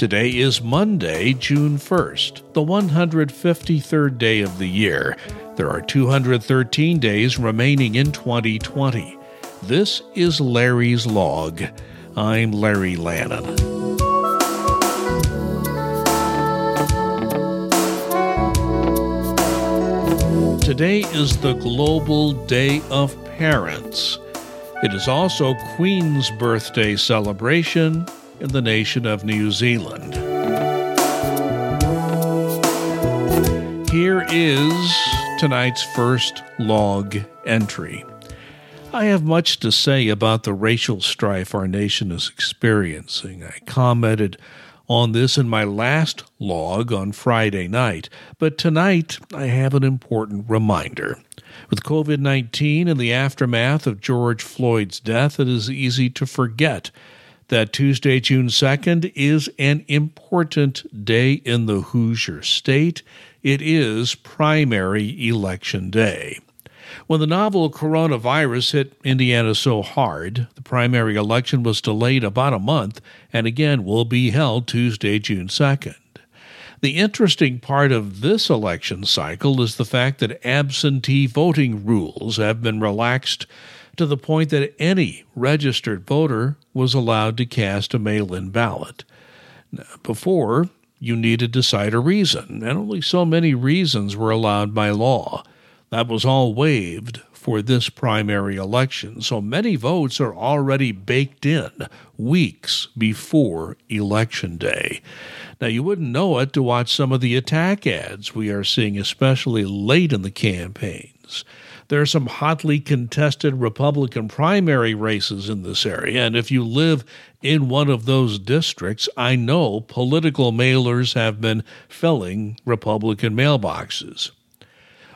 Today is Monday, June 1st, the 153rd day of the year. There are 213 days remaining in 2020. This is Larry's Log. I'm Larry Lannon. Today is the Global Day of Parents. It is also Queen's birthday celebration in the nation of New Zealand. Here is tonight's first log entry. I have much to say about the racial strife our nation is experiencing. I commented on this in my last log on Friday night, but tonight I have an important reminder. With COVID 19 and the aftermath of George Floyd's death, it is easy to forget that Tuesday, June 2nd, is an important day in the Hoosier State. It is primary election day. When the novel coronavirus hit Indiana so hard, the primary election was delayed about a month and again will be held Tuesday, June 2nd. The interesting part of this election cycle is the fact that absentee voting rules have been relaxed to the point that any registered voter was allowed to cast a mail in ballot. Before, you needed to cite a reason, and only so many reasons were allowed by law. That was all waived for this primary election, so many votes are already baked in weeks before Election Day. Now, you wouldn't know it to watch some of the attack ads we are seeing, especially late in the campaigns. There are some hotly contested Republican primary races in this area, and if you live in one of those districts, I know political mailers have been filling Republican mailboxes.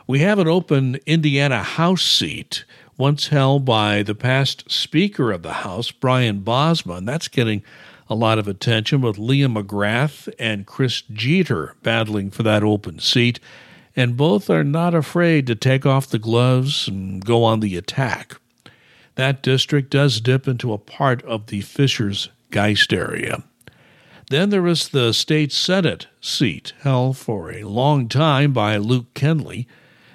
We have an open Indiana House seat once held by the past Speaker of the House, Brian Bosma. And that's getting a lot of attention with Leah McGrath and Chris Jeter battling for that open seat, and both are not afraid to take off the gloves and go on the attack. That district does dip into a part of the Fishers Geist area. Then there is the state Senate seat held for a long time by Luke Kenley.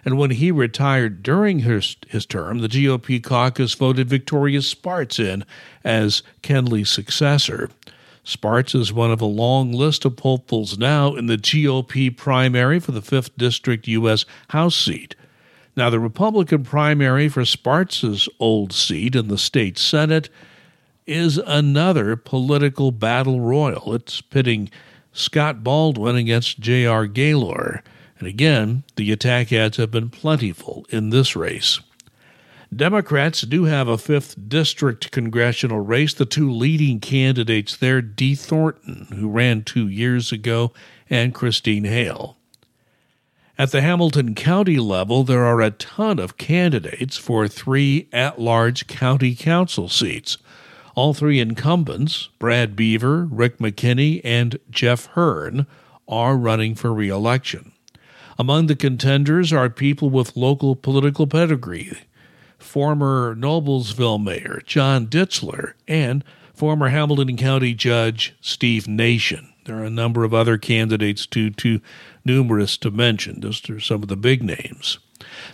And when he retired during his, his term, the GOP caucus voted Victoria Spartz in as Kenley's successor. Spartz is one of a long list of hopefuls now in the GOP primary for the 5th District U.S. House seat. Now, the Republican primary for Spartz's old seat in the state Senate is another political battle royal. It's pitting Scott Baldwin against J.R. Gaylor. And again, the attack ads have been plentiful in this race. Democrats do have a 5th District congressional race. The two leading candidates there, Dee Thornton, who ran two years ago, and Christina Hale. At the Hamilton County level, there are a ton of candidates for three at large county council seats. All three incumbents, Brad Beaver, Rick McKinney, and Jeff Hearn, are running for re election. Among the contenders are people with local political pedigree former Noblesville Mayor John Ditslear and former Hamilton County Judge Steve Nation. There are a number of other candidates too, too numerous to mention. Those are some of the big names.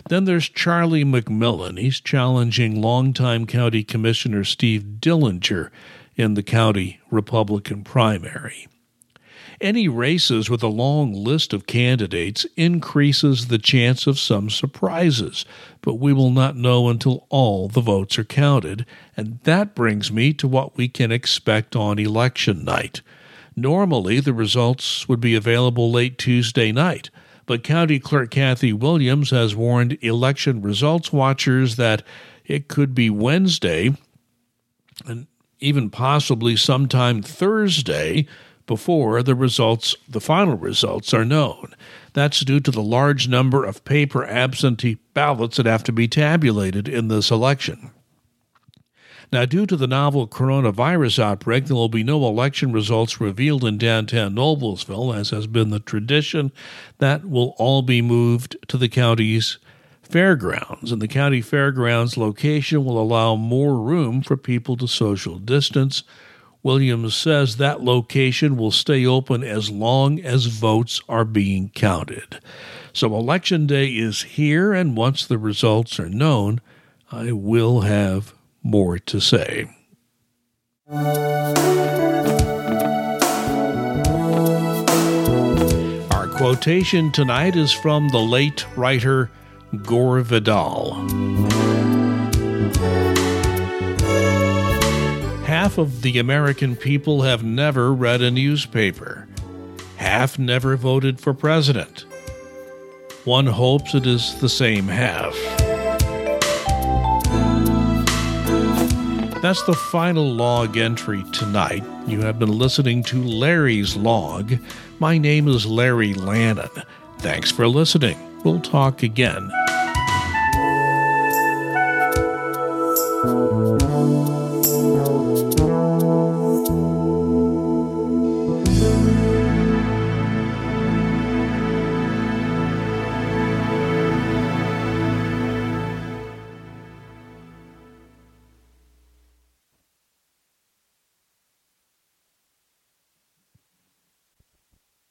Then there's Charlie McMillan. He's challenging longtime County Commissioner Steve Dillinger in the county Republican primary. Any races with a long list of candidates increases the chance of some surprises, but we will not know until all the votes are counted, and that brings me to what we can expect on election night. Normally, the results would be available late Tuesday night, but County Clerk Kathy Williams has warned election results watchers that it could be Wednesday and even possibly sometime Thursday before the results, the final results, are known. That's due to the large number of paper absentee ballots that have to be tabulated in this election. Now, due to the novel coronavirus outbreak, there will be no election results revealed in downtown Noblesville, as has been the tradition. That will all be moved to the county's fairgrounds, and the county fairgrounds location will allow more room for people to social distance Williams says that location will stay open as long as votes are being counted. So Election Day is here, and once the results are known, I will have more to say. Our quotation tonight is from the late writer Gore Vidal. Half of the American people have never read a newspaper. Half never voted for president. One hopes it is the same half. That's the final log entry tonight. You have been listening to Larry's Log. My name is Larry Lannon. Thanks for listening. We'll talk again.